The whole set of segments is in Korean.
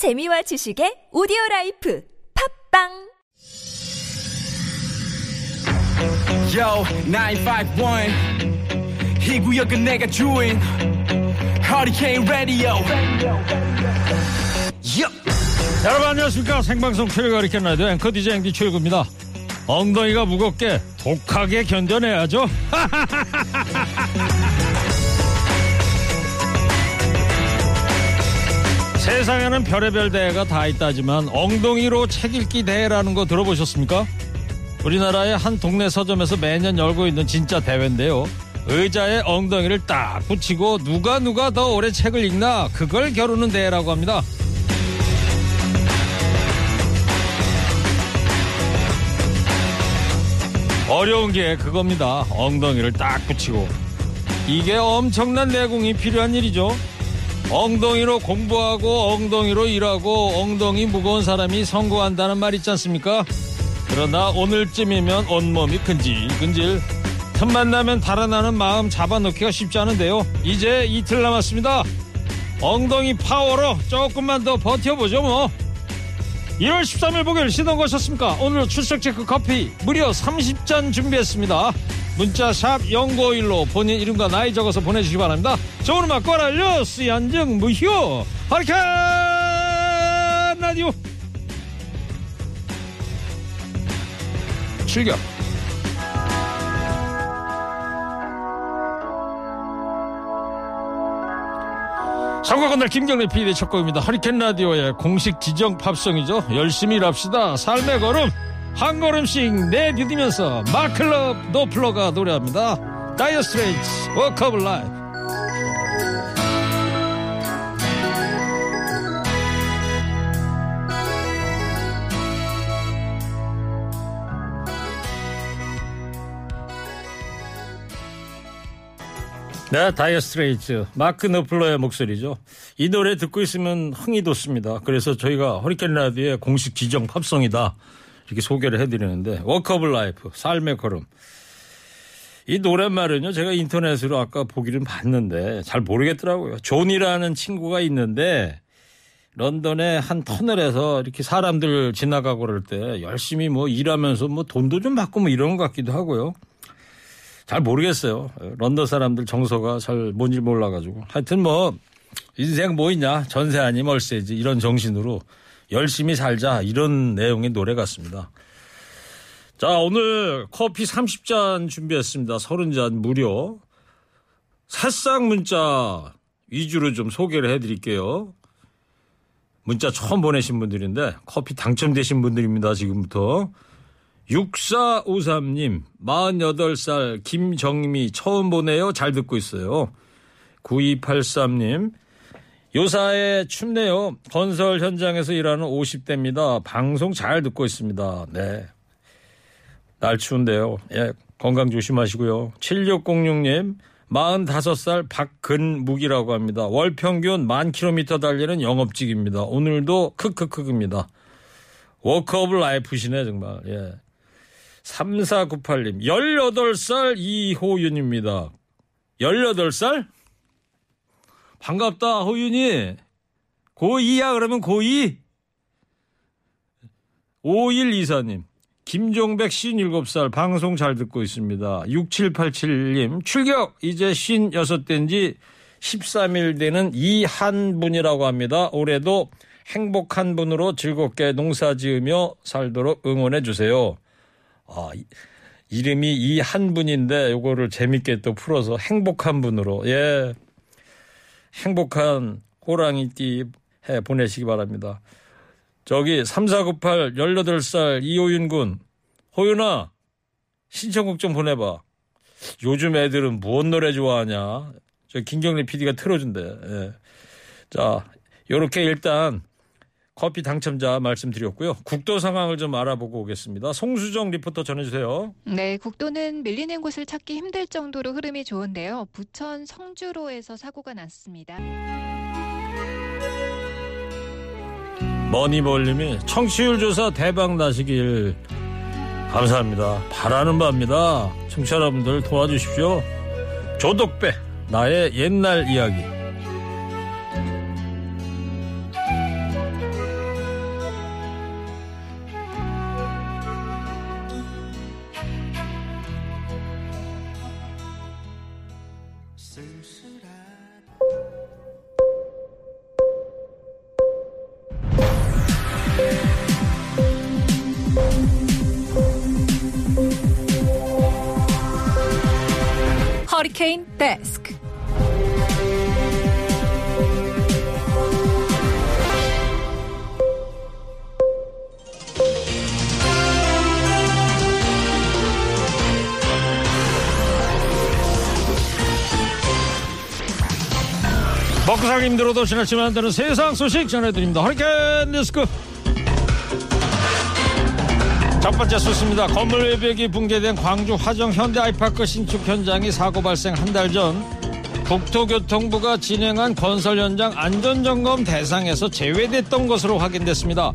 재미와 지식의 오디오 life 팟빵 Yo, 951. 이 구역은 내가 주인. Hurricane Radio. Yup. 여러분 안녕하십니까 생방송 최일구의 허리케인 라디오 앵커 DJ 앵디 최일구입니다 엉덩이가 무겁게 독하게 견뎌내야죠 세상에는 별의별 대회가 다 있다지만 엉덩이로 책 읽기 대회라는 거 들어보셨습니까? 우리나라의 한 동네 서점에서 매년 열고 있는 진짜 대회인데요 의자에 엉덩이를 딱 붙이고 누가 누가 더 오래 책을 읽나 그걸 겨루는 대회라고 합니다 어려운 게 그겁니다. 엉덩이를 딱 붙이고. 이게 엄청난 내공이 필요한 일이죠. 엉덩이로 공부하고 엉덩이로 일하고 엉덩이 무거운 사람이 성공한다는 말 있지 않습니까? 그러나 오늘쯤이면 온몸이 근질근질. 틈만 나면 달아나는 마음 잡아놓기가 쉽지 않은데요. 이제 이틀 남았습니다. 엉덩이 파워로 조금만 더 버텨보죠 뭐. 1월 13일 목요일 시동 거셨습니까? 오늘 출석 체크 커피 무려 30잔 준비했습니다. 문자 샵 0951로 본인 이름과 나이 적어서 보내주시기 바랍니다. 좋은 음악 꼬랄려 쓰얀증 무효 하리칸 라디오 출격 선거 건날 김경래 PD 첫 곡입니다. 허리케인 라디오의 공식 지정 팝송이죠. 열심히 일합시다. 삶의 걸음 한 걸음씩 내디디면서 마크 노플러가 노래합니다. Dire Straits Walk of Life 네, Dire Straits 마크 노플러의 목소리죠. 이 노래 듣고 있으면 흥이 돋습니다. 그래서 저희가 허리케인 라디오의 공식 지정 팝송이다 이렇게 소개를 해드리는데 of Life 삶의 걸음 이 노랫말은요 제가 인터넷으로 아까 보기를 봤는데 잘 모르겠더라고요. 존이라는 친구가 있는데 런던의 한 터널에서 이렇게 사람들 지나가고 그럴 때 열심히 뭐 일하면서 뭐 돈도 좀 받고 뭐 이런 것 같기도 하고요. 잘 모르겠어요. 런던 사람들 정서가 잘 뭔지 몰라가지고. 하여튼 뭐, 인생 뭐 있냐. 전세 아니 월세지. 이런 정신으로 열심히 살자. 이런 내용의 노래 같습니다. 자, 오늘 커피 30잔 준비했습니다. 30잔 무료. 새싹 문자 위주로 좀 소개를 해드릴게요. 문자 처음 보내신 분들인데 커피 당첨되신 분들입니다. 지금부터. 6453님, 48살 김정미 처음 보네요. 잘 듣고 있어요. 9283님, 요사이 춥네요. 건설 현장에서 일하는 50대입니다. 방송 잘 듣고 있습니다. 네. 날 추운데요. 예, 건강 조심하시고요. 7606님, 45살 박근묵이라고 합니다. 월 평균 만 킬로미터 달리는 영업직입니다. 오늘도 크크크입니다. Walk of Life시네, 정말. 예. 3498님, 18살 이호윤입니다. 18살? 반갑다, 호윤이. 고2야, 그러면 고2? 5124님, 김종백 57살 방송 잘 듣고 있습니다. 6787님, 출격! 이제 56대인 지 13일 되는 이한분이라고 합니다. 올해도 행복한 분으로 즐겁게 농사 지으며 살도록 응원해 주세요. 아, 이름이 이한 분인데 요거를 재밌게 또 풀어서 행복한 분으로 예 행복한 호랑이띠 해 보내시기 바랍니다. 저기 3498 18살 이호윤 군 호윤아 신청곡 좀 보내봐. 요즘 애들은 무슨 노래 좋아하냐? 저 김경래 PD가 틀어준대. 예. 자, 요렇게 일단 커피 당첨자 말씀드렸고요. 국도 상황을 좀 알아보고 오겠습니다. 송수정 리포터 전해주세요. 네, 국도는 밀리는 곳을 찾기 힘들 정도로 흐름이 좋은데요. 부천 성주로에서 사고가 났습니다. 머니볼님이 청취율 조사 대박 나시길 감사합니다. 바라는 바입니다. 청취자 여러분들 도와주십시오. 조덕배 나의 옛날 이야기 살기 힘들어도 지나치면 안 되는 세상 소식 전해드립니다. 허리케인 뉴스크. 첫 번째 소식입니다. 건물 외벽이 붕괴된 광주 화정 현대 아이파크 신축 현장이 사고 발생 한 달 전 국토교통부가 진행한 건설 현장 안전점검 대상에서 제외됐던 것으로 확인됐습니다.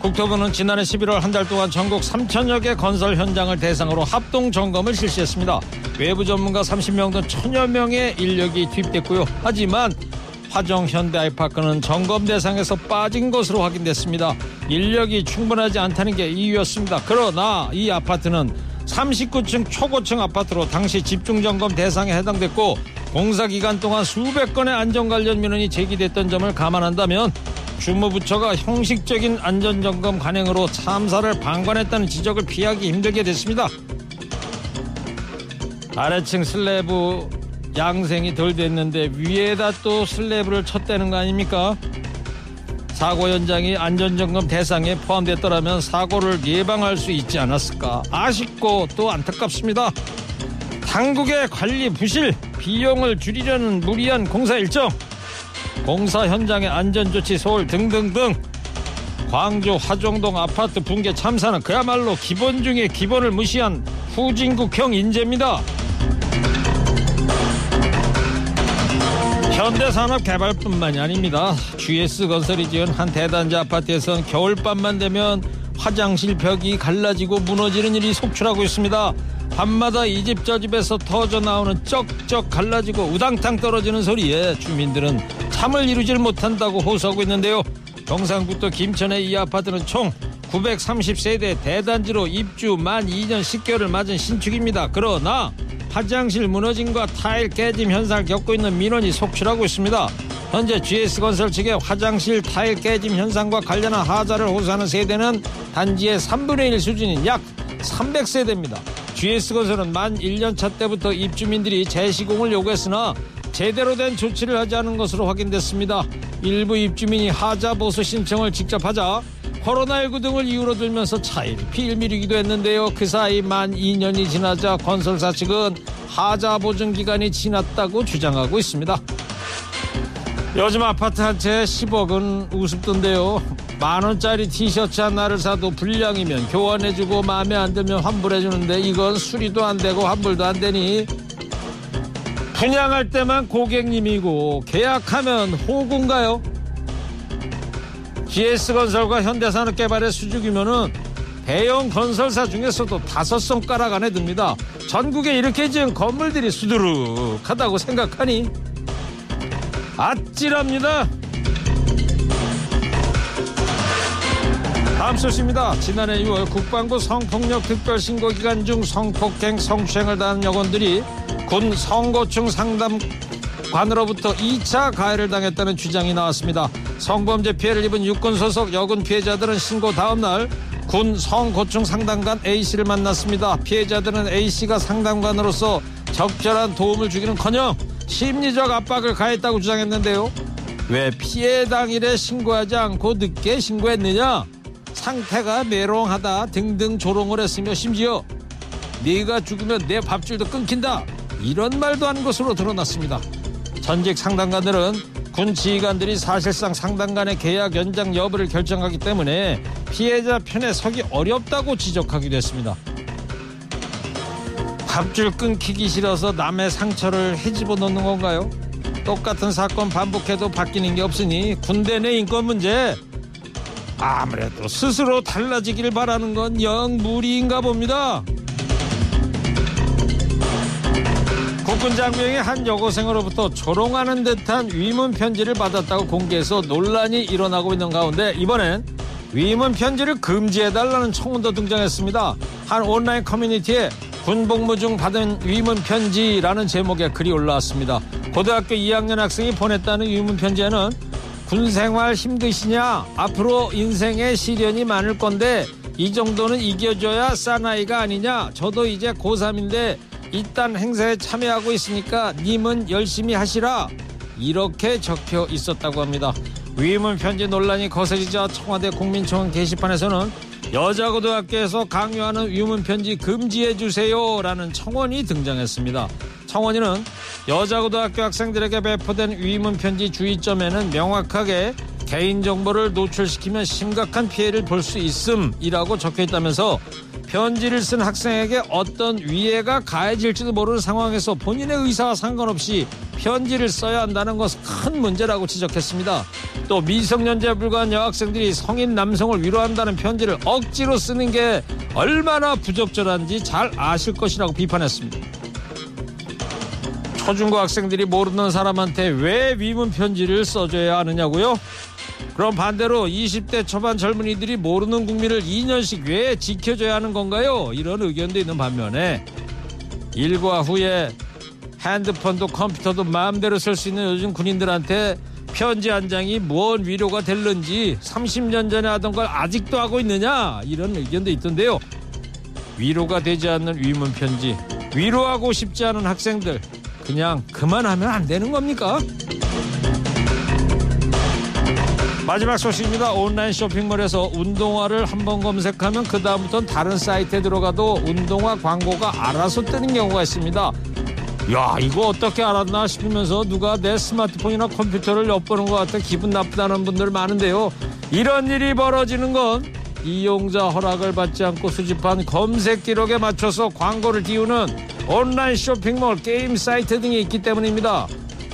국토부는 지난해 11월 한 달 동안 전국 3천여 개 건설 현장을 대상으로 합동 점검을 실시했습니다. 외부 전문가 30명 등 천여 명의 인력이 투입됐고요. 하지만 화정 현대 아이파크는 점검 대상에서 빠진 것으로 확인됐습니다. 인력이 충분하지 않다는 게 이유였습니다. 그러나 이 아파트는 39층 초고층 아파트로 당시 집중 점검 대상에 해당됐고 공사 기간 동안 수백 건의 안전 관련 민원이 제기됐던 점을 감안한다면 주무부처가 형식적인 안전점검 관행으로 참사를 방관했다는 지적을 피하기 힘들게 됐습니다. 아래층 슬래브 양생이 덜 됐는데 위에다 또 슬래브를 쳤다는 거 아닙니까? 사고 현장이 안전점검 대상에 포함됐더라면 사고를 예방할 수 있지 않았을까 아쉽고 또 안타깝습니다. 당국의 관리 부실, 비용을 줄이려는 무리한 공사 일정, 공사 현장의 안전조치 소홀 등등등 광주 화정동 아파트 붕괴 참사는 그야말로 기본 중에 기본을 무시한 후진국형 인재입니다. 현대산업개발뿐만이 아닙니다. GS건설이 지은 한 대단지 아파트에선 겨울밤만 되면 화장실 벽이 갈라지고 무너지는 일이 속출하고 있습니다. 밤마다 이 집 저 집에서 터져 나오는 쩍쩍 갈라지고 우당탕 떨어지는 소리에 주민들은 잠을 이루질 못한다고 호소하고 있는데요. 경상북도 김천의 이 아파트는 총 930세대 대단지로 입주 만 2년 10개월을 맞은 신축입니다. 그러나 화장실 무너짐과 타일 깨짐 현상을 겪고 있는 민원이 속출하고 있습니다. 현재 GS건설 측의 화장실 타일 깨짐 현상과 관련한 하자를 호소하는 세대는 단지의 3분의 1 수준인 약 300세대입니다. GS건설은 만 1년차 때부터 입주민들이 재시공을 요구했으나 제대로 된 조치를 하지 않은 것으로 확인됐습니다. 일부 입주민이 하자 보수 신청을 직접 하자 코로나19 등을 이유로 들면서 차일피 일미리기도 했는데요. 그 사이 만 2년이 지나자 건설사 측은 하자 보증 기간이 지났다고 주장하고 있습니다. 요즘 아파트 한 채 10억은 우습던데요. 만 원짜리 티셔츠 하나를 사도 불량이면 교환해주고 마음에 안 들면 환불해주는데 이건 수리도 안 되고 환불도 안 되니 분양할 때만 고객님이고 계약하면 호구인가요? GS건설과 현대산업개발의 수주규모는 대형 건설사 중에서도 다섯 손가락 안에 듭니다. 전국에 이렇게 지은 건물들이 수두룩하다고 생각하니 아찔합니다. 다음 소식입니다. 지난해 6월 국방부 성폭력 특별신고 기간 중 성폭행, 성추행을 당한 여건들이 군 성고충 상담 관으로부터 2차 가해를 당했다는 주장이 나왔습니다. 성범죄 피해를 입은 육군 소속 여군 피해자들은 신고 다음 날 군 성고충 상담관 A씨를 만났습니다. 피해자들은 A씨가 상담관으로서 적절한 도움을 주기는커녕 심리적 압박을 가했다고 주장했는데요. 왜 피해 당일에 신고하지 않고 늦게 신고했느냐? 상태가 메롱하다 등등 조롱을 했으며 심지어 네가 죽으면 내 밥줄도 끊긴다 이런 말도 한 것으로 드러났습니다. 전직 상담관들은 군 지휘관들이 사실상 상담관의 계약 연장 여부를 결정하기 때문에 피해자 편에 서기 어렵다고 지적하기도 했습니다. 밥줄 끊기기 싫어서 남의 상처를 헤집어 놓는 건가요? 똑같은 사건 반복해도 바뀌는 게 없으니 군대 내 인권 문제 아무래도 스스로 달라지길 바라는 건 영 무리인가 봅니다. 국군 장병이 한 여고생으로부터 조롱하는 듯한 위문 편지를 받았다고 공개해서 논란이 일어나고 있는 가운데 이번엔 위문 편지를 금지해달라는 청문도 등장했습니다. 한 온라인 커뮤니티에 군복무 중 받은 위문 편지라는 제목의 글이 올라왔습니다. 고등학교 2학년 학생이 보냈다는 위문 편지에는 군 생활 힘드시냐? 앞으로 인생에 시련이 많을 건데 이 정도는 이겨줘야 사나이가 아니냐? 저도 이제 고3인데 이딴 행사에 참여하고 있으니까 님은 열심히 하시라 이렇게 적혀 있었다고 합니다. 위문 편지 논란이 거세지자 청와대 국민청원 게시판에서는 여자고등학교에서 강요하는 위문 편지 금지해 주세요라는 청원이 등장했습니다. 청원인은 여자고등학교 학생들에게 배포된 위문 편지 주의점에는 명확하게 개인정보를 노출시키면 심각한 피해를 볼 수 있음이라고 적혀 있다면서 편지를 쓴 학생에게 어떤 위해가 가해질지도 모르는 상황에서 본인의 의사와 상관없이 편지를 써야 한다는 것은 큰 문제라고 지적했습니다. 또 미성년자에 불과한 여학생들이 성인 남성을 위로한다는 편지를 억지로 쓰는 게 얼마나 부적절한지 잘 아실 것이라고 비판했습니다. 초중고 학생들이 모르는 사람한테 왜 위문 편지를 써줘야 하느냐고요? 그럼 반대로 20대 초반 젊은이들이 모르는 국민을 2년씩 왜 지켜줘야 하는 건가요? 이런 의견도 있는 반면에 일과 후에 핸드폰도 컴퓨터도 마음대로 쓸 수 있는 요즘 군인들한테 편지 한 장이 뭔 위로가 될는지 30년 전에 하던 걸 아직도 하고 있느냐 이런 의견도 있던데요. 위로가 되지 않는 위문 편지 위로하고 싶지 않은 학생들 그냥 그만하면 안 되는 겁니까? 마지막 소식입니다. 온라인 쇼핑몰에서 운동화를 한 번 검색하면 그 다음부터는 다른 사이트에 들어가도 운동화 광고가 알아서 뜨는 경우가 있습니다. 야 이거 어떻게 알았나 싶으면서 누가 내 스마트폰이나 컴퓨터를 엿보는 것 같아 기분 나쁘다는 분들 많은데요. 이런 일이 벌어지는 건 이용자 허락을 받지 않고 수집한 검색 기록에 맞춰서 광고를 띄우는 온라인 쇼핑몰 게임 사이트 등이 있기 때문입니다.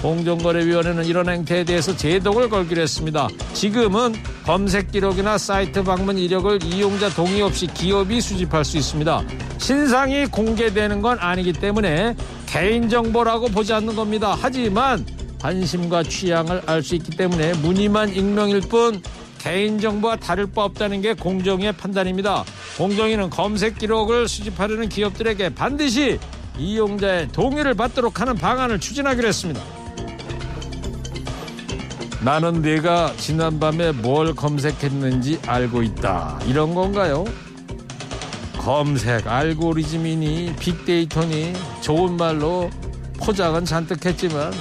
공정거래위원회는 이런 행태에 대해서 제동을 걸기로 했습니다. 지금은 검색 기록이나 사이트 방문 이력을 이용자 동의 없이 기업이 수집할 수 있습니다. 신상이 공개되는 건 아니기 때문에 개인정보라고 보지 않는 겁니다. 하지만 관심과 취향을 알 수 있기 때문에 무늬만 익명일 뿐 개인정보와 다를 바 없다는 게 공정위의 판단입니다. 공정위는 검색 기록을 수집하려는 기업들에게 반드시 이용자의 동의를 받도록 하는 방안을 추진하기로 했습니다. 나는 내가 지난밤에 뭘 검색했는지 알고 있다. 이런 건가요? 검색, 알고리즘이니 빅데이터니 좋은 말로 포장은 잔뜩 했지만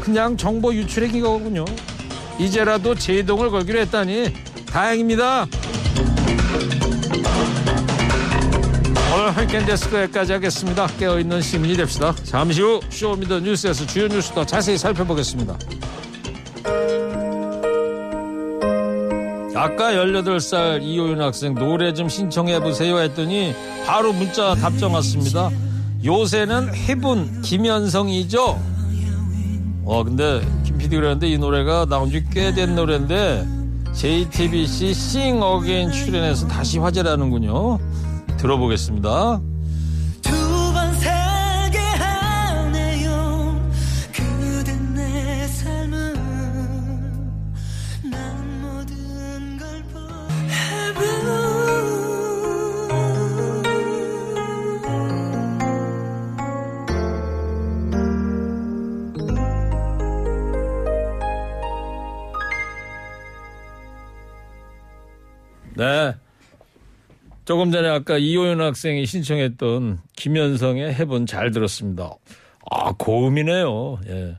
그냥 정보 유출의 기거군요. 이제라도 제동을 걸기로 했다니 다행입니다. 오늘 허리케인 데스크 여기까지 하겠습니다. 깨어있는 시민이 됩시다. 잠시 후 Show Me the 뉴스에서 주요 뉴스 더 자세히 살펴보겠습니다. 아까 18살 이호윤 학생 노래 좀 신청해보세요 했더니 바로 문자 답장 왔습니다. 요새는 Heaven 김현성이죠? 어, 근데 김 PD 그랬는데 이 노래가 나온 지 꽤 된 노래인데 JTBC Sing Again 출연해서 다시 화제라는군요. 들어보겠습니다. 조금 전에 아까 이호연 학생이 신청했던 김현성의 해본 잘 들었습니다. 아, 고음이네요. 예.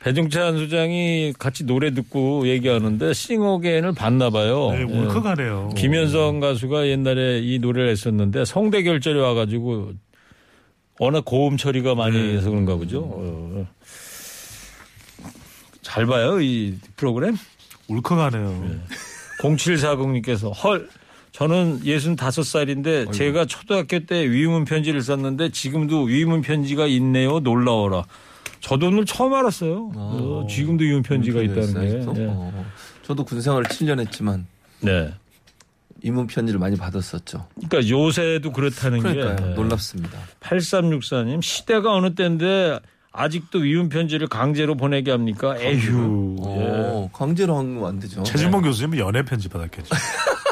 배종찬 소장이 같이 노래 듣고 얘기하는데 싱어게인을 봤나 봐요. 네, 예. 울컥하네요. 김현성 가수가 옛날에 이 노래를 했었는데 성대 결절이 와가지고 워낙 고음 처리가 많이 네. 해서 그런가 보죠. 어. 잘 봐요, 이 프로그램. 울컥하네요. 0740님께서 헐 저는 65살인데 제가 초등학교 때 위문 편지를 썼는데 지금도 위문 편지가 있네요. 놀라워라. 저도 오늘 처음 알았어요. 어, 지금도 위문 편지가 있다는 게. 예. 어, 저도 군 생활을 7년 했지만 네. 이문 편지를 많이 받았었죠. 그러니까 요새도 그렇다는 그러니까요. 게 예. 놀랍습니다. 8364님 시대가 어느 때인데 아직도 위문 편지를 강제로 보내게 합니까? 에휴. 예. 어, 강제로 하면 안 되죠. 최진봉 교수님은 연애 편지 받았겠죠.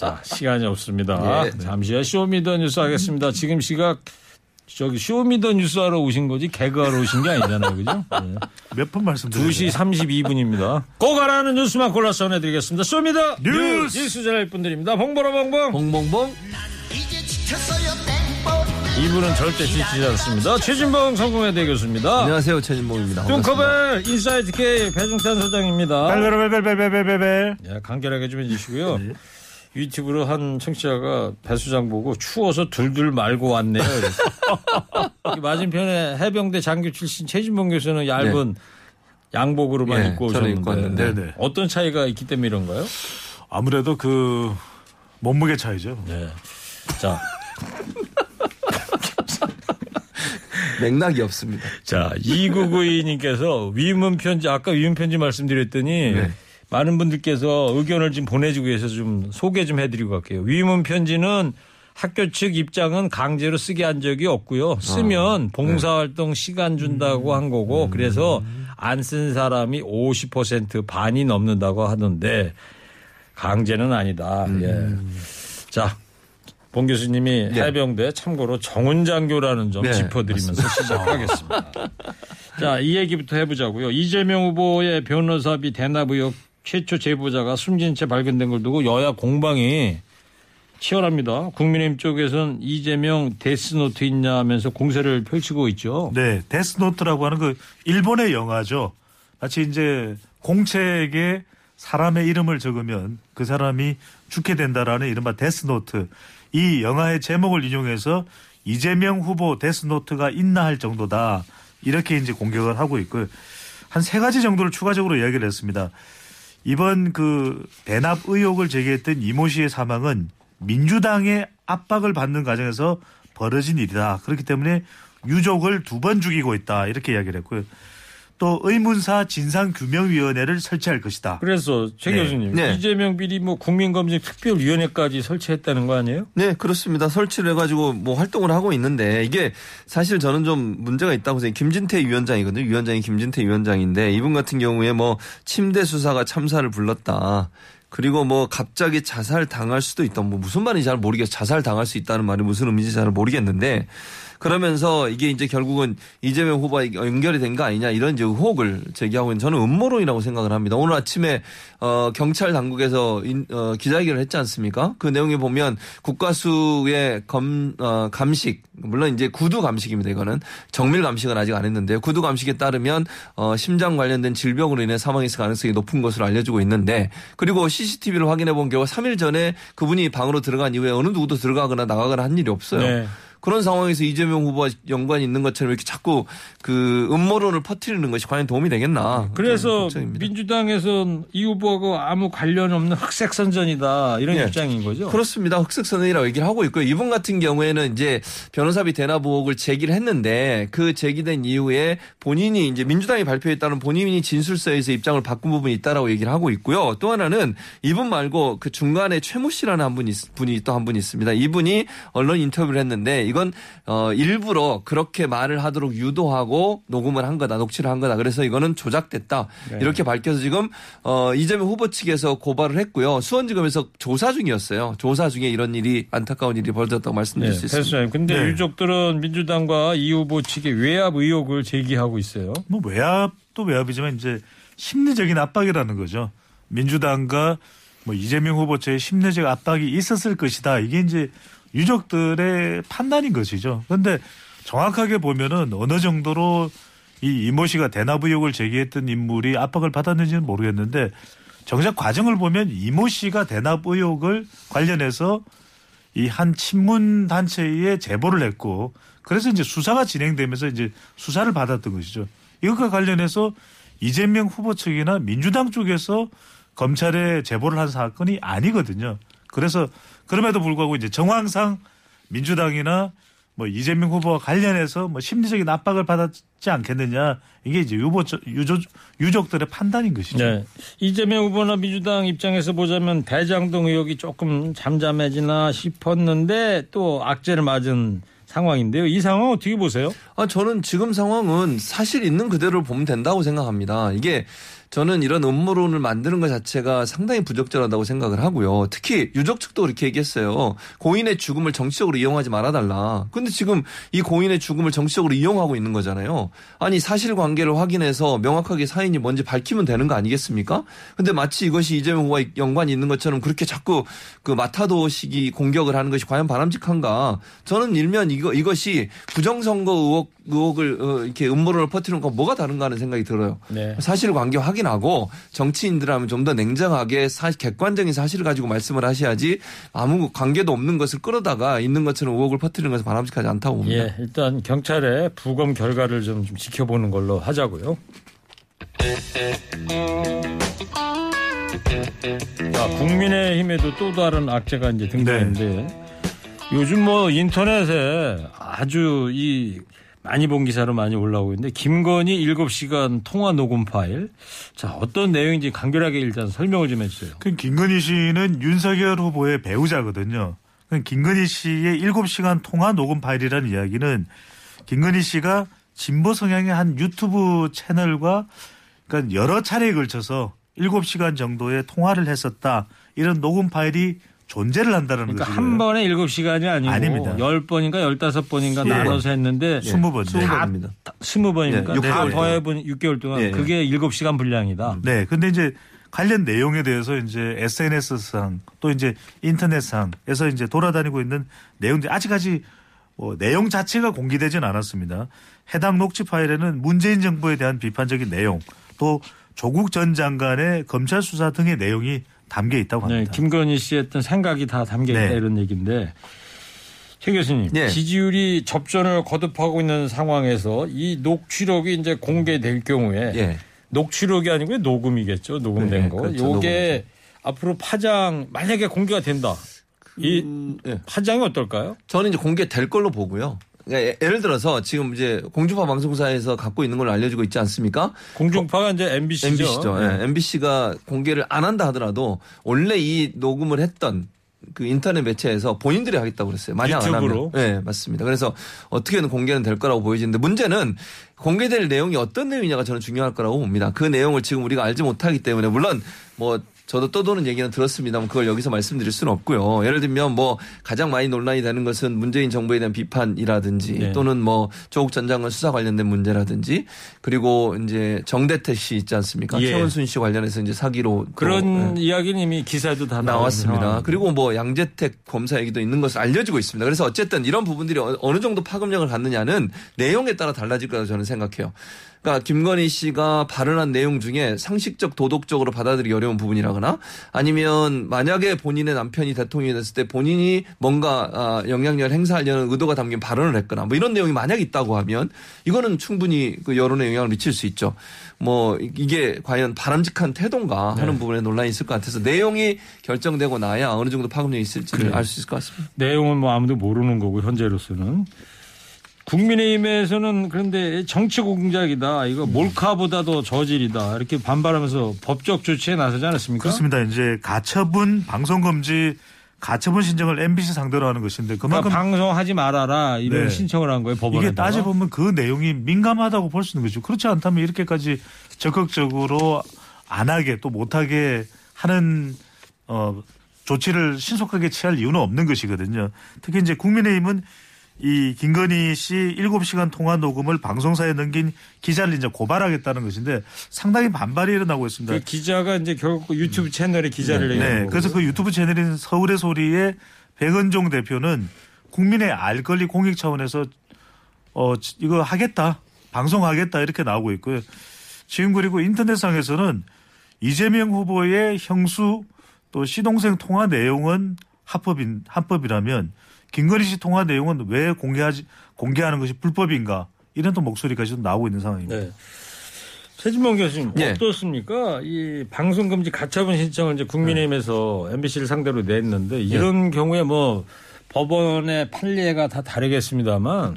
자, 시간이 없습니다. 예. 잠시 후에 Show Me The 뉴스 하겠습니다. 지금 시각 저기 Show Me The 뉴스 하러 오신 거지 개그하러 오신 게 아니잖아요. 그죠? 네. 몇번 말씀드렸어요. 2시 32분입니다. 꼭 알아야 하는 뉴스만 골라서 전해드리겠습니다. Show Me The 뉴스! 뉴스 전할 분들입니다. 봉보라 봉봉. 봉봉봉. 이분은 절대 지치지 않습니다. 최진봉 성공회대 교수입니다. 안녕하세요 최진봉입니다. 뚱커벨 인사이트 K 배종찬 소장입니다. 벨벨벨벨벨벨벨. 예, 간결하게 좀 해주시고요. 유튜브로 한 청취자가 배 소장 보고 추워서 둘둘 말고 왔네요. 맞은편에 해병대 장교 출신 최진봉 교수는 얇은 양복으로만 예, 입고 오셨는데 입고 왔는데. 네네. 어떤 차이가 있기 때문에 이런가요? 아무래도 그 몸무게 차이죠. 네. 자, 맥락이 없습니다. 자, 2992님께서 위문 편지, 아까 위문 편지 말씀드렸더니 네. 많은 분들께서 의견을 지금 보내주고 계셔서 좀 소개 좀 해드리고 갈게요. 위문 편지는 학교 측 입장은 강제로 쓰게 한 적이 없고요. 쓰면 봉사활동 시간 준다고 한 거고 그래서 안 쓴 사람이 50% 반이 넘는다고 하던데 강제는 아니다. 예. 자, 봉 교수님이 네. 해병대 참고로 정훈장교라는 점 네, 짚어드리면서 시작하겠습니다. 자, 이 얘기부터 해보자고요. 이재명 후보의 변호사비 대납 의혹 최초 제보자가 숨진 채 발견된 걸 두고 여야 공방이 치열합니다. 국민의힘 쪽에서는 이재명 데스노트 있냐 하면서 공세를 펼치고 있죠. 네, 데스노트라고 하는 그 일본의 영화죠. 마치 이제 공책에 사람의 이름을 적으면 그 사람이 죽게 된다라는 이른바 데스노트. 이 영화의 제목을 인용해서 이재명 후보 데스노트가 있나 할 정도다. 이렇게 이제 공격을 하고 있고요. 한 세 가지 정도를 추가적으로 이야기를 했습니다. 이번 그 대납 의혹을 제기했던 이모 씨의 사망은 민주당의 압박을 받는 과정에서 벌어진 일이다. 그렇기 때문에 유족을 두 번 죽이고 있다. 이렇게 이야기를 했고요. 또 의문사 진상규명위원회를 설치할 것이다. 그래서 최 네. 교수님 네. 이재명 비리 뭐 국민검증 특별위원회까지 설치했다는 거 아니에요? 네, 그렇습니다. 설치를 해가지고 뭐 활동을 하고 있는데 이게 사실 저는 좀 문제가 있다고 생각해요. 김진태 위원장이거든요. 위원장이 김진태 위원장인데 이분 같은 경우에 뭐 침대 수사가 참사를 불렀다. 그리고 뭐 갑자기 자살 당할 수도 있다. 뭐 무슨 말인지 잘 모르겠어. 자살 당할 수 있다는 말이 무슨 의미인지 잘 모르겠는데 그러면서 이게 이제 결국은 이재명 후보와 연결이 된 거 아니냐 이런 이제 의혹을 제기하고 있는 저는 음모론이라고 생각을 합니다. 오늘 아침에 어 경찰 당국에서 인, 어 기자회견을 했지 않습니까? 그 내용에 보면 국가수의 검 어, 감식 물론 이제 구두 감식입니다. 이거는 정밀 감식은 아직 안 했는데요. 구두 감식에 따르면 어 심장 관련된 질병으로 인해 사망했을 가능성이 높은 것으로 알려지고 있는데 그리고 CCTV를 확인해 본 결과 3일 전에 그분이 방으로 들어간 이후에 어느 누구도 들어가거나 나가거나 한 일이 없어요. 네. 그런 상황에서 이재명 후보와 연관이 있는 것처럼 이렇게 자꾸 그 음모론을 퍼뜨리는 것이 과연 도움이 되겠나. 그래서 저는 걱정입니다. 민주당에서는 이 후보하고 아무 관련 없는 흑색 선전이다 이런 네. 입장인 거죠. 그렇습니다. 흑색선언이라고 얘기를 하고 있고요. 이분 같은 경우에는 이제 변호사비 대납 의혹을 제기를 했는데 그 제기된 이후에 본인이 이제 민주당이 발표했다는 본인이 진술서에서 입장을 바꾼 부분이 있다라고 얘기를 하고 있고요. 또 하나는 이분 말고 그 중간에 최모 씨라는 한 분이 있- 분이 또 한 분이 있습니다. 이분이 언론 인터뷰를 했는데 이건 어 일부러 그렇게 말을 하도록 유도하고 녹음을 한 거다, 녹취를 한 거다. 그래서 이거는 조작됐다. 네. 이렇게 밝혀서 지금 어 이재명 후보 측에서 고발을 했고요. 수원지검에서 조사 중이었어요. 조사 중에 이런 일이 안타까운 일이 벌어졌다고 말씀드릴 네, 수 있습니다. 패스님. 근데 네. 유족들은 민주당과 이 후보 측의 외압 의혹을 제기하고 있어요. 뭐 외압도 외압이지만 이제 심리적인 압박이라는 거죠. 민주당과 뭐 이재명 후보 측의 심리적 압박이 있었을 것이다. 이게 이제 유족들의 판단인 것이죠. 그런데 정확하게 보면은 어느 정도로 이 이모 씨가 의혹을 제기했던 인물이 압박을 받았는지는 모르겠는데 정작 과정을 보면 이모 씨가 의혹을 관련해서 이 한 친문 단체에 제보를 했고 그래서 이제 수사가 진행되면서 이제 수사를 받았던 것이죠. 이것과 관련해서 이재명 후보 측이나 민주당 쪽에서 검찰에 제보를 한 사건이 아니거든요. 그래서 그럼에도 불구하고 이제 정황상 민주당이나 뭐 이재명 후보와 관련해서 뭐 심리적인 압박을 받았지 않겠느냐 이게 이제 유보 유족 유족들의 판단인 것이죠. 네. 이재명 후보나 민주당 입장에서 보자면 대장동 의혹이 조금 잠잠해지나 싶었는데 또 악재를 맞은 상황인데요. 이 상황 어떻게 보세요? 아, 저는 지금 상황은 사실 있는 그대로를 보면 된다고 생각합니다. 이게 저는 이런 음모론을 만드는 것 자체가 상당히 부적절하다고 생각을 하고요. 특히 유족 측도 그렇게 얘기했어요. 고인의 죽음을 정치적으로 이용하지 말아달라. 근데 지금 이 고인의 죽음을 정치적으로 이용하고 있는 거잖아요. 아니 사실관계를 확인해서 명확하게 사인이 뭔지 밝히면 되는 거 아니겠습니까? 근데 마치 이것이 이재명 후보와 연관이 있는 것처럼 그렇게 자꾸 그 마타도식이 공격을 하는 것이 과연 바람직한가? 저는 일면 이거 이것이 부정선거 의혹 의혹을 어, 이렇게 음모론을 퍼뜨리는 건 뭐가 다른가 하는 생각이 들어요. 네. 사실관계 확인하고 정치인들하면 좀 더 냉정하게 사, 객관적인 사실을 가지고 말씀을 하셔야지 아무 관계도 없는 것을 끌어다가 있는 것처럼 의혹을 퍼뜨리는 것은 바람직하지 않다고 봅니다. 예, 일단 경찰의 부검 결과를 좀, 좀 지켜보는 걸로 하자고요. 자, 국민의힘에도 또 다른 악재가 이제 등장했는데 요즘 뭐 인터넷에 아주 이 많이 본 기사로 많이 올라오고 있는데 김건희 7시간 통화 녹음 파일. 자, 어떤 내용인지 간결하게 일단 설명을 좀 해주세요. 그 김건희 씨는 윤석열 후보의 배우자거든요. 그 김건희 씨의 7시간 통화 녹음 파일이라는 이야기는 김건희 씨가 진보 성향의 한 유튜브 채널과 그러니까 여러 차례에 걸쳐서 7시간 정도의 통화를 했었다. 이런 녹음 파일이 존재를 한다는 그러니까 거죠. 한 번에 7시간이 아니고 아닙니다. 10번인가 15번인가 예. 나눠서 했는데 20번. 스무 네. 번입니다. 20번이니까 예, 육다 개월 더해 본 6개월 동안 예. 그게 7시간 분량이다. 네. 근데 이제 관련 내용에 대해서 이제 SNS상 또 이제 인터넷상에서 이제 돌아다니고 있는 내용들 아직까지 뭐 내용 자체가 공개되진 않았습니다. 해당 녹취 파일에는 문재인 정부에 대한 비판적인 내용 또 조국 전 장관의 검찰 수사 등의 내용이 담겨 있다고 네, 합니다. 김건희 씨의 어떤 생각이 다 담겨 있다 네. 이런 얘기인데 최 교수님 네. 지지율이 접전을 거듭하고 있는 상황에서 이 녹취록이 이제 공개될 경우에 예. 녹취록이 아니고 녹음이겠죠 녹음된 네, 거 그렇죠. 요게 앞으로 파장 만약에 공개가 된다 이 음, 예. 파장이 어떨까요? 저는 이제 공개될 걸로 보고요. 그러니까 예- 예를 들어서 지금 이제 공주파 방송사에서 갖고 있는 걸로 알려지고 있지 않습니까? 공중파가 이제 MBC죠. MBC죠. 예. MBC가 공개를 안 한다 하더라도 원래 이 녹음을 했던 그 인터넷 매체에서 본인들이 하겠다고 그랬어요. 만약 유튜브로? 안 하면. 네, 맞습니다. 그래서 어떻게든 공개는 될 거라고 보여지는데 문제는 공개될 내용이 어떤 내용이냐가 저는 중요할 거라고 봅니다. 그 내용을 지금 우리가 알지 못하기 때문에 물론 뭐 저도 떠도는 얘기는 들었습니다만 그걸 여기서 말씀드릴 수는 없고요. 예를 들면 뭐 가장 많이 논란이 되는 것은 문재인 정부에 대한 비판이라든지 네. 또는 뭐 조국 전 장관 수사 관련된 문제라든지 그리고 이제 정대태 씨 있지 않습니까? 예. 최원순 씨 관련해서 이제 사기로 또, 그런 예. 이야기는 이미 기사에도 다 나왔습니다. 나왔습니다. 그리고 뭐 양재택 검사 얘기도 있는 것을 알려지고 있습니다. 그래서 어쨌든 이런 부분들이 어- 어느 정도 파급력을 갖느냐는 내용에 따라 달라질 거라고 저는 생각해요. 그러니까 김건희 씨가 발언한 내용 중에 상식적 도덕적으로 받아들이기 어려운 부분이라거나 아니면 만약에 본인의 남편이 대통령이 됐을 때 본인이 뭔가 아, 영향력을 행사하려는 의도가 담긴 발언을 했거나 뭐 이런 내용이 만약 있다고 하면 이거는 충분히 그 여론에 영향을 미칠 수 있죠. 뭐 이- 이게 과연 바람직한 태도인가 하는 부분에 논란이 있을 것 같아서 내용이 결정되고 나야 어느 정도 파급력이 있을지를 알수 있을 것 같습니다. 내용은 뭐 아무도 모르는 거고 현재로서는 국민의힘에서는 그런데 정치 공작이다 이거 몰카보다도 저질이다 이렇게 반발하면서 법적 조치에 나서지 않았습니까? 그렇습니다. 이제 가처분 방송 금지 가처분 신청을 MBC 상대로 하는 것인데 그러니까 그만큼 방송하지 말아라 이런 네. 신청을 한 거예요 법원에. 이게 따져 보면 그 내용이 민감하다고 볼 수 있는 거죠. 그렇지 않다면 이렇게까지 적극적으로 안 하게 또 못하게 하는 어 조치를 신속하게 취할 이유는 없는 것이거든요. 특히 이제 국민의힘은 이 김건희 씨 7시간 통화 녹음을 방송사에 넘긴 기자를 이제 고발하겠다는 것인데 상당히 반발이 일어나고 있습니다. 그 기자가 이제 결국 그 유튜브 채널의 기자를 네. 네. 거고. 그래서 그 유튜브 채널인 서울의 소리의 백은종 대표는 국민의 알 권리 공익 차원에서 어 이거 하겠다 방송하겠다 이렇게 나오고 있고요. 지금 그리고 인터넷상에서는 이재명 후보의 형수 또 시동생 통화 내용은 합법인 합법이라면 김건희 씨 통화 내용은 왜 공개하지 공개하는 것이 불법인가 이런 또 목소리까지 도 나오고 있는 상황입니다. 네. 최진봉 교수님 예. 어떻습니까? 이 방송 금지 가처분 신청을 이제 국민의힘에서 MBC를 상대로 냈는데 이런 경우에 뭐 법원의 판례가 다 다르겠습니다만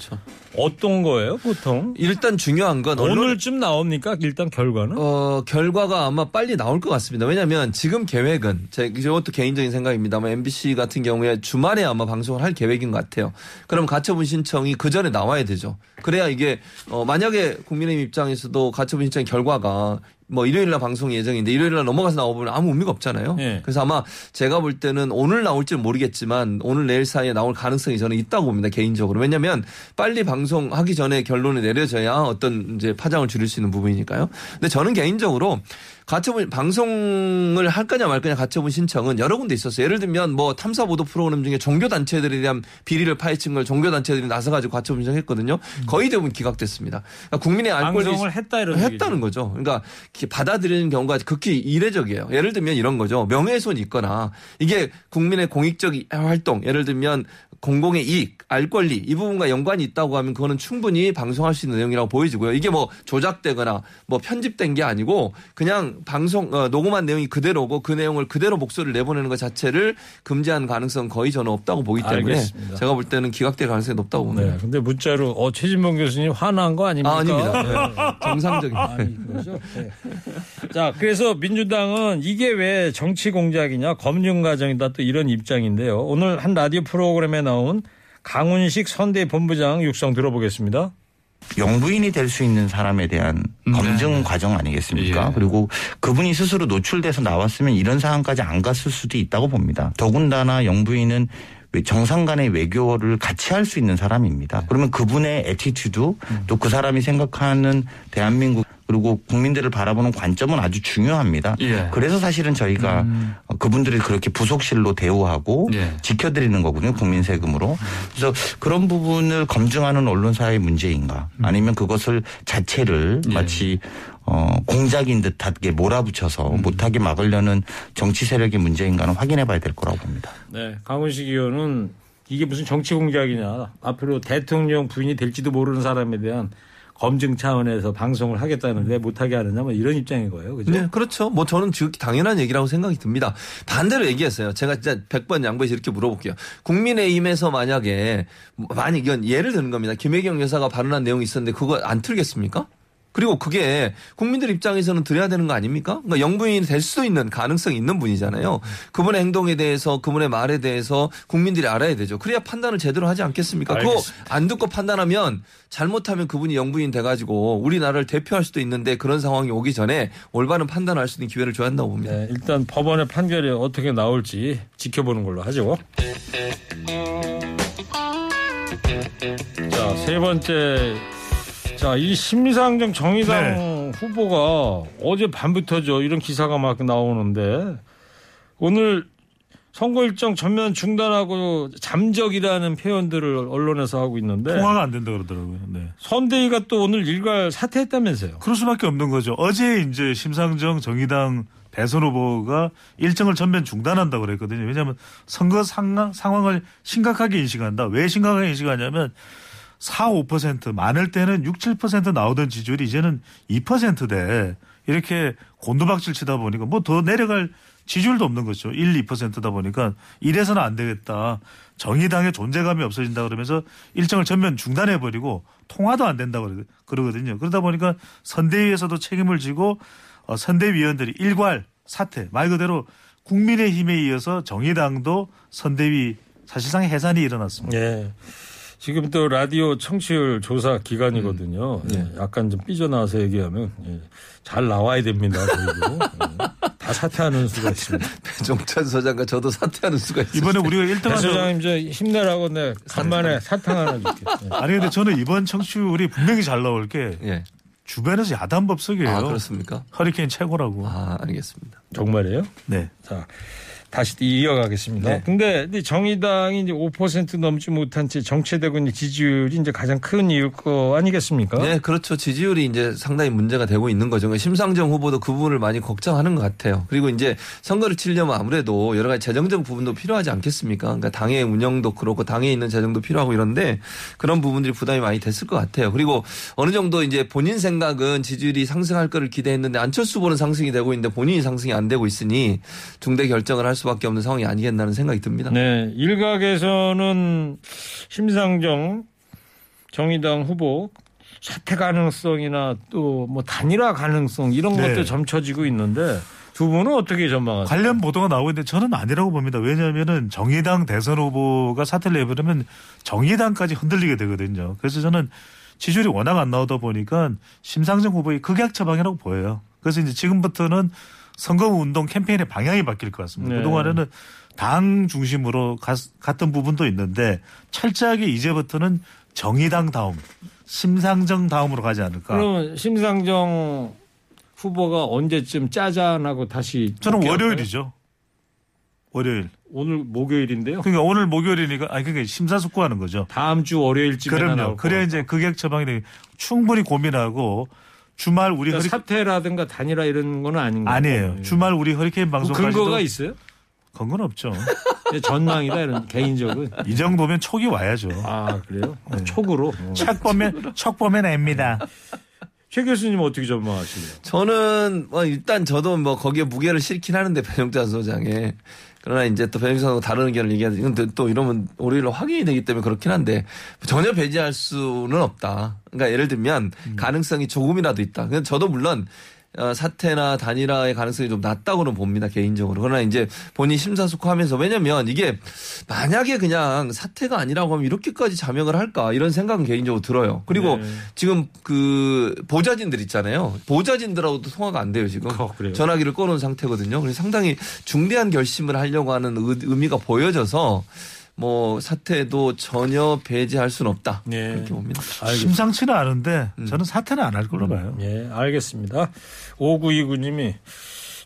어떤 거예요, 보통? 일단 중요한 건 오늘쯤 나옵니까? 일단 결과는? 어, 결과가 아마 빨리 나올 것 같습니다. 왜냐하면 지금 계획은 제 이것도 개인적인 생각입니다만 MBC 같은 경우에 주말에 아마 방송을 할 계획인 것 같아요. 그럼 가처분 신청이 그 전에 나와야 되죠. 그래야 이게 어, 만약에 국민의힘 입장에서도 가처분 신청 결과가 뭐 일요일 날 방송 예정인데 일요일 날 넘어가서 나오면 아무 의미가 없잖아요. 예. 그래서 아마 제가 볼 때는 오늘 나올지는 모르겠지만 오늘 내일 사이에 나올 가능성이 저는 있다고 봅니다. 개인적으로. 왜냐하면 빨리 방송하기 전에 결론이 내려져야 어떤 이제 파장을 줄일 수 있는 부분이니까요. 근데 저는 개인적으로 가처분 방송을 할 거냐 말 거냐 가처분 신청은 여러 군데 있었어요. 예를 들면 뭐 탐사 보도 프로그램 중에 종교 단체들에 대한 비리를 파헤친 걸 종교 단체들이 나서 가지고 가처분 신청했거든요. 거의 대부분 기각됐습니다. 그러니까 국민의 알 권리 방송을 했다 이런 했다는 거죠. 그러니까 받아들이는 경우가 극히 이례적이에요. 예를 들면 이런 거죠. 명예훼손이 있거나 이게 국민의 공익적 활동, 예를 들면 공공의 이익, 알 권리 이 부분과 연관이 있다고 하면 그거는 충분히 방송할 수 있는 내용이라고 보여지고요. 이게 뭐 조작되거나 뭐 편집된 게 아니고 그냥 방송 어, 녹음한 내용이 그대로고 그 내용을 그대로 목소리를 내보내는 것 자체를 금지한 가능성 은 거의 저는 없다고 보기 때문에 알겠습니다. 제가 볼 때는 기각될 가능성이 높다고 봅니다. 네. 근데 문자로 어, 최진봉 교수님 화난 거 아닙니까? 아, 아닙니다. 네. 정상적인. 아니 그죠. 네. 자, 그래서 민주당은 이게 왜 정치 공작이냐, 검증 과정이다 또 이런 입장인데요. 오늘 한 라디오 프로그램에 나온 강훈식 선대 본부장 육성 들어보겠습니다. 영부인이 될 수 있는 사람에 대한 검증 과정 아니겠습니까? 그리고 그분이 스스로 노출돼서 나왔으면 이런 상황까지 안 갔을 수도 있다고 봅니다. 더군다나 영부인은 외- 정상 간의 외교를 같이 할 수 있는 사람입니다. 그러면 그분의 attitude 또 그 사람이 생각하는 대한민국 그리고 국민들을 바라보는 관점은 아주 중요합니다. 예. 그래서 사실은 저희가 어, 그분들을 그렇게 부속실로 대우하고 예. 지켜드리는 거거든요. 국민 세금으로. 그래서 그런 부분을 검증하는 언론사의 문제인가 아니면 그것을 자체를 마치 어, 공작인 듯하게 몰아붙여서 못하게 막으려는 정치 세력의 문제인가는 확인해 봐야 될 거라고 봅니다. 네, 강훈식 의원은 이게 무슨 정치 공작이냐. 앞으로 대통령 부인이 될지도 모르는 사람에 대한 검증 차원에서 방송을 하겠다는데 못하게 하느냐 뭐 이런 입장인 거예요. 그죠? 네, 그렇죠. 뭐 저는 지극히 당연한 얘기라고 생각이 듭니다. 반대로 얘기했어요. 제가 진짜 100번 양보해서 이렇게 물어볼게요. 국민의힘에서 만약에 만약 이건 예를 드는 겁니다. 김혜경 여사가 발언한 내용이 있었는데 그거 안 틀겠습니까? 그리고 그게 국민들 입장에서는 드려야 되는 거 아닙니까? 그러니까 영부인이 될 수도 있는 가능성이 있는 분이잖아요. 그분의 행동에 대해서 그분의 말에 대해서 국민들이 알아야 되죠. 그래야 판단을 제대로 하지 않겠습니까? 그거 알겠습니다. 안 듣고 판단하면 잘못하면 그분이 영부인 돼가지고 우리나라를 대표할 수도 있는데 그런 상황이 오기 전에 올바른 판단을 할수 있는 기회를 줘야 한다고 봅니다. 네, 일단 법원의 판결이 어떻게 나올지 지켜보는 걸로 하죠. 자, 세 번째. 자, 이 심상정 정의당 후보가 어제 밤부터죠. 이런 기사가 막 나오는데 오늘 선거 일정 전면 중단하고 잠적이라는 표현들을 언론에서 하고 있는데 통화가 안 된다 그러더라고요. 네. 선대위가 또 오늘 일괄 사퇴했다면서요. 그럴 수밖에 없는 거죠. 어제 이제 심상정 정의당 대선 후보가 일정을 전면 중단한다고 그랬거든요. 왜냐하면 선거 상황, 상황을 심각하게 인식한다. 왜 심각하게 인식하냐면 4, 5% 많을 때는 6, 7% 나오던 지지율이 이제는 2%대 이렇게 곤두박질 치다 보니까 뭐 더 내려갈 지지율도 없는 거죠. 1, 2%다 보니까 이래서는 안 되겠다. 정의당의 존재감이 없어진다 그러면서 일정을 전면 중단해버리고 통화도 안 그러- 그러거든요. 그러다 보니까 선대위에서도 책임을 지고 어, 선대위원들이 일괄 사퇴 말 그대로 국민의힘에 이어서 정의당도 선대위 사실상 해산이 일어났습니다. 예. 지금 또 라디오 청취율 조사 기간이거든요. 예. 약간 좀 삐져나와서 얘기하면 예. 잘 나와야 됩니다. 그리고 예. 다 사퇴하는 수가 있습니다. 배종찬 소장과 저도 사퇴하는 수가 있어요. 이번에 우리가 1등 배한 소장님 저 힘내라고 내 간만에 사탕 하나 줄게. 예. 아니 근데 저는 이번 청취율이 분명히 잘 나올 게 예. 주변에서 야단 법석이에요. 아, 그렇습니까? 허리케인 최고라고. 아, 알겠습니다. 정말이에요? 네. 자, 다시 이어가겠습니다. 네. 근데 정의당이 이제 5% 넘지 못한 채 정체되고 있는 지지율이 이제 가장 큰 이유일 거 아니겠습니까? 네, 그렇죠. 지지율이 이제 상당히 문제가 되고 있는 거죠. 그러니까 심상정 후보도 그 부분을 많이 걱정하는 것 같아요. 그리고 이제 선거를 치려면 아무래도 여러 가지 재정적 부분도 필요하지 않겠습니까? 그러니까 당의 운영도 그렇고 당에 있는 재정도 필요하고 이런데 그런 부분들이 부담이 많이 됐을 것 같아요. 그리고 어느 정도 이제 본인 생각은 지지율이 상승할 거를 기대했는데 안철수 후보는 상승이 되고 있는데 본인이 상승이 안 되고 있으니 중대 결정을 할수 밖에 없는 상황이 아니겠나는 생각이 듭니다. 네, 일각에서는 심상정 정의당 후보 사퇴 가능성이나 또 뭐 단일화 가능성 이런 네. 것도 점쳐지고 있는데 두 분은 어떻게 전망하세요? 관련 보도가 나오고 있는데 저는 아니라고 봅니다. 왜냐하면은 정의당 대선 후보가 사퇴를 해버리면 정의당까지 흔들리게 되거든요. 그래서 저는 지지율이 워낙 안 나오다 보니까 심상정 후보의 극약 처방이라고 보여요. 그래서 이제 지금부터는 선거 운동 캠페인의 방향이 바뀔 것 같습니다. 네. 그동안에는 당 중심으로 갔, 갔던 부분도 있는데 철저하게 이제부터는 정의당 다음, 심상정 다음으로 가지 않을까. 그러면 심상정 후보가 언제쯤 짜잔하고 다시 저는? 월요일이죠. 월요일. 오늘 목요일인데요. 그러니까 오늘 목요일이니까 아니 그러니까 심사숙고하는 거죠. 다음 주 월요일쯤에 그럼요. 그래야 거. 이제 극약 처방이 충분히 고민하고 주말 우리 그러니까 허리 사퇴라든가 단일화 이런 거는 아닌 거예요. 아니에요. 주말 우리 허리케인 그 방송까지도 근거가 있어요? 근거는 없죠. 근데 전망이다 이런 개인적은. 이 정도면 촉이 와야죠. 아 그래요? 어, 네. 촉으로. 척 보면 척 보면 앱니다. 최 교수님 어떻게 전망하시나요? 저는 뭐 일단 저도 뭐 거기에 무게를 실긴 하는데 변형자 소장에 그러나 이제 또 변형자 소장 다른 의견을 얘기하는 이건 또- 또 이러면 월요일로 확인이 되기 때문에 그렇긴 한데 전혀 배제할 수는 없다. 그러니까 예를 들면 가능성이 조금이라도 있다. 저도 물론 어, 사태나 단일화의 가능성이 좀 낮다고는 봅니다 개인적으로. 그러나 이제 본인 심사숙고하면서 왜냐면 이게 만약에 그냥 사태가 아니라고 하면 이렇게까지 자명을 할까 이런 생각은 개인적으로 들어요. 그리고 네. 지금 그 보좌진들 있잖아요. 보좌진들하고도 통화가 안 돼요 지금. 어? 전화기를 꺼놓은 상태거든요. 그래서 상당히 중대한 결심을 하려고 하는 의- 의미가 보여져서 뭐 사태도 전혀 배제할 수는 없다. 네. 그렇게 봅니다. 알겠습니다. 심상치는 않은데 저는 사퇴는 안 할 걸로 봐요. 예, 알겠습니다. 5929님이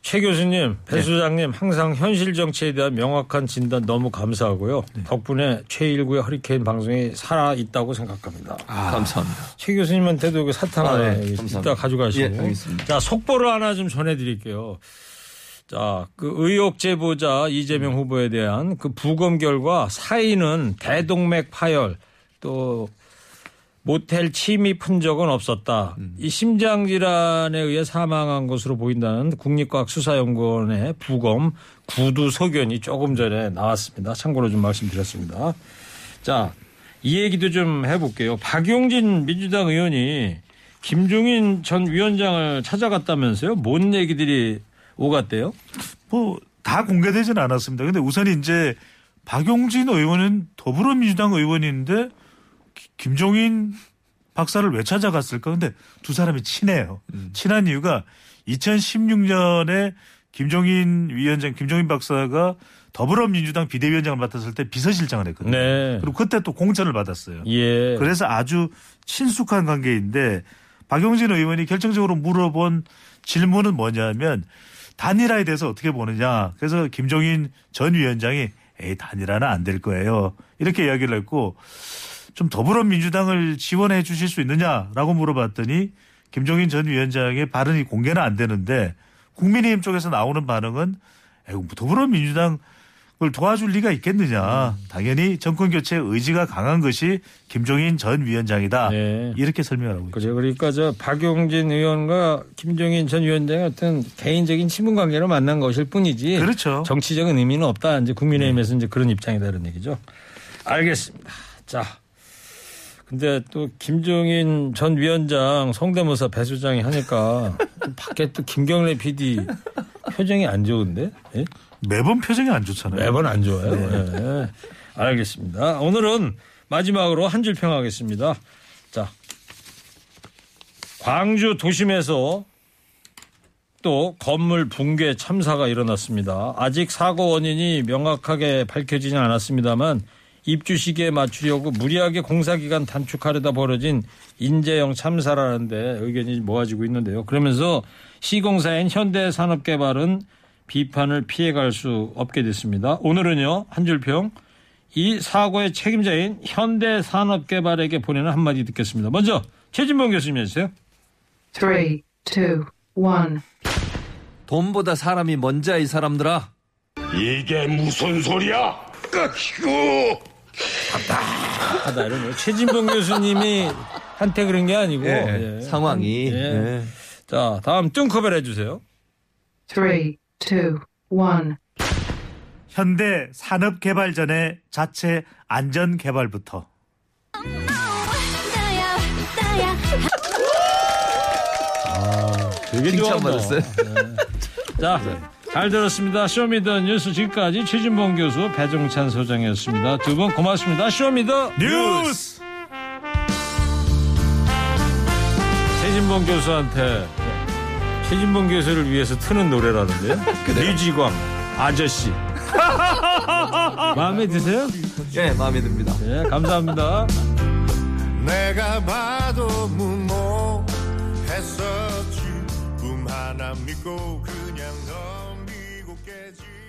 최 교수님, 배 소장님 항상 현실 정치에 대한 명확한 진단 너무 감사하고요. 덕분에 최일구의 허리케인 방송이 살아 있다고 생각합니다. 감사합니다. 최 교수님한테도 그 사탕 아, 하나 네. 이따. 가져가시고. 예, 알겠습니다. 자, 속보를 하나 좀 전해드릴게요. 자, 그 의혹 제보자 이재명 후보에 대한 그 부검 결과 사인은 대동맥 파열 또 모텔 침입 흔적은 없었다. 이 심장 질환에 의해 사망한 것으로 보인다는 국립과학수사연구원의 부검 구두 소견이 조금 전에 나왔습니다. 참고로 좀 말씀드렸습니다. 자, 이 얘기도 좀 해볼게요. 박용진 민주당 의원이 김종인 전 위원장을 찾아갔다면서요? 뭔 얘기들이 오갔대요? 뭐 다 공개되지는 않았습니다. 근데 우선 이제 박용진 의원은 더불어민주당 의원인데 기- 김종인 박사를 왜 찾아갔을까? 근데 두 사람이 친해요. 친한 이유가 2016년에 김종인 위원장, 김종인 박사가 더불어민주당 비대위원장을 맡았을 때 비서실장을 했거든요. 네. 그리고 그때 또 공천을 받았어요. 예. 그래서 아주 친숙한 관계인데 박용진 의원이 결정적으로 물어본 질문은 뭐냐면 단일화에 대해서 어떻게 보느냐. 그래서 김종인 전 위원장이 에이 단일화는 안 될 거예요. 이렇게 이야기를 했고 좀 더불어민주당을 지원해 주실 수 있느냐라고 물어봤더니 김종인 전 위원장의 발언이 공개는 안 되는데 국민의힘 쪽에서 나오는 반응은 에이, 뭐 더불어민주당 그걸 도와줄 리가 있겠느냐. 당연히 정권 교체 의지가 강한 것이 김종인 전 위원장이다. 네. 이렇게 설명하고 있죠. 그죠. 그러니까 저 박용진 의원과 김종인 전 위원장의 어떤 개인적인 친분 관계로 만난 것일 뿐이지. 그렇죠. 정치적인 의미는 없다. 이제 국민의힘에서 이제 그런 입장이다 이런 얘기죠. 알겠습니다. 자. 근데 또 김종인 전 위원장 성대모사 배수장이 하니까 밖에 또 김경래 PD 표정이 안 좋은데? 예? 매번 표정이 안 좋잖아요. 매번 안 좋아요. 예. 알겠습니다. 오늘은 마지막으로 한 줄 평하겠습니다. 자, 광주 도심에서 또 건물 붕괴 참사가 일어났습니다. 아직 사고 원인이 명확하게 밝혀지진 않았습니다만 입주 시기에 맞추려고 무리하게 공사 기간 단축하려다 벌어진 인재형 참사라는데 의견이 모아지고 있는데요. 그러면서 시공사인 현대산업개발은 비판을 피해갈 수 없게 됐습니다. 오늘은요 한 줄평 이 사고의 책임자인 현대산업개발에게 보내는 한마디 듣겠습니다. 먼저 최진봉 교수님 해주세요. Three, two, one. 돈보다 사람이 먼저야 이 사람들아. 이게 무슨 소리야? 아이고. 하다 이런 거. 최진봉 교수님이 한테 그런 게 아니고 예, 예. 상황이. 예. 예. 자 다음 뚱커벨 해주세요. Three, two, one. 현대 산업 개발전의 자체 안전 개발부터 되게 칭찬 좋아한다. 받았어요. 네. 자, 잘 들었습니다. Show Me The 뉴스 지금까지 최진봉 교수, 배종찬 소장이었습니다. 두 분 고맙습니다. Show Me The 뉴스 최진봉 교수한테 최진봉 교수를 위해서 트는 노래라는데요. 류지광 아저씨. 마음에 드세요? 예, 마음에 듭니다. 네, 감사합니다. 내가 봐도 무모했었지 꿈 하나 믿고 그냥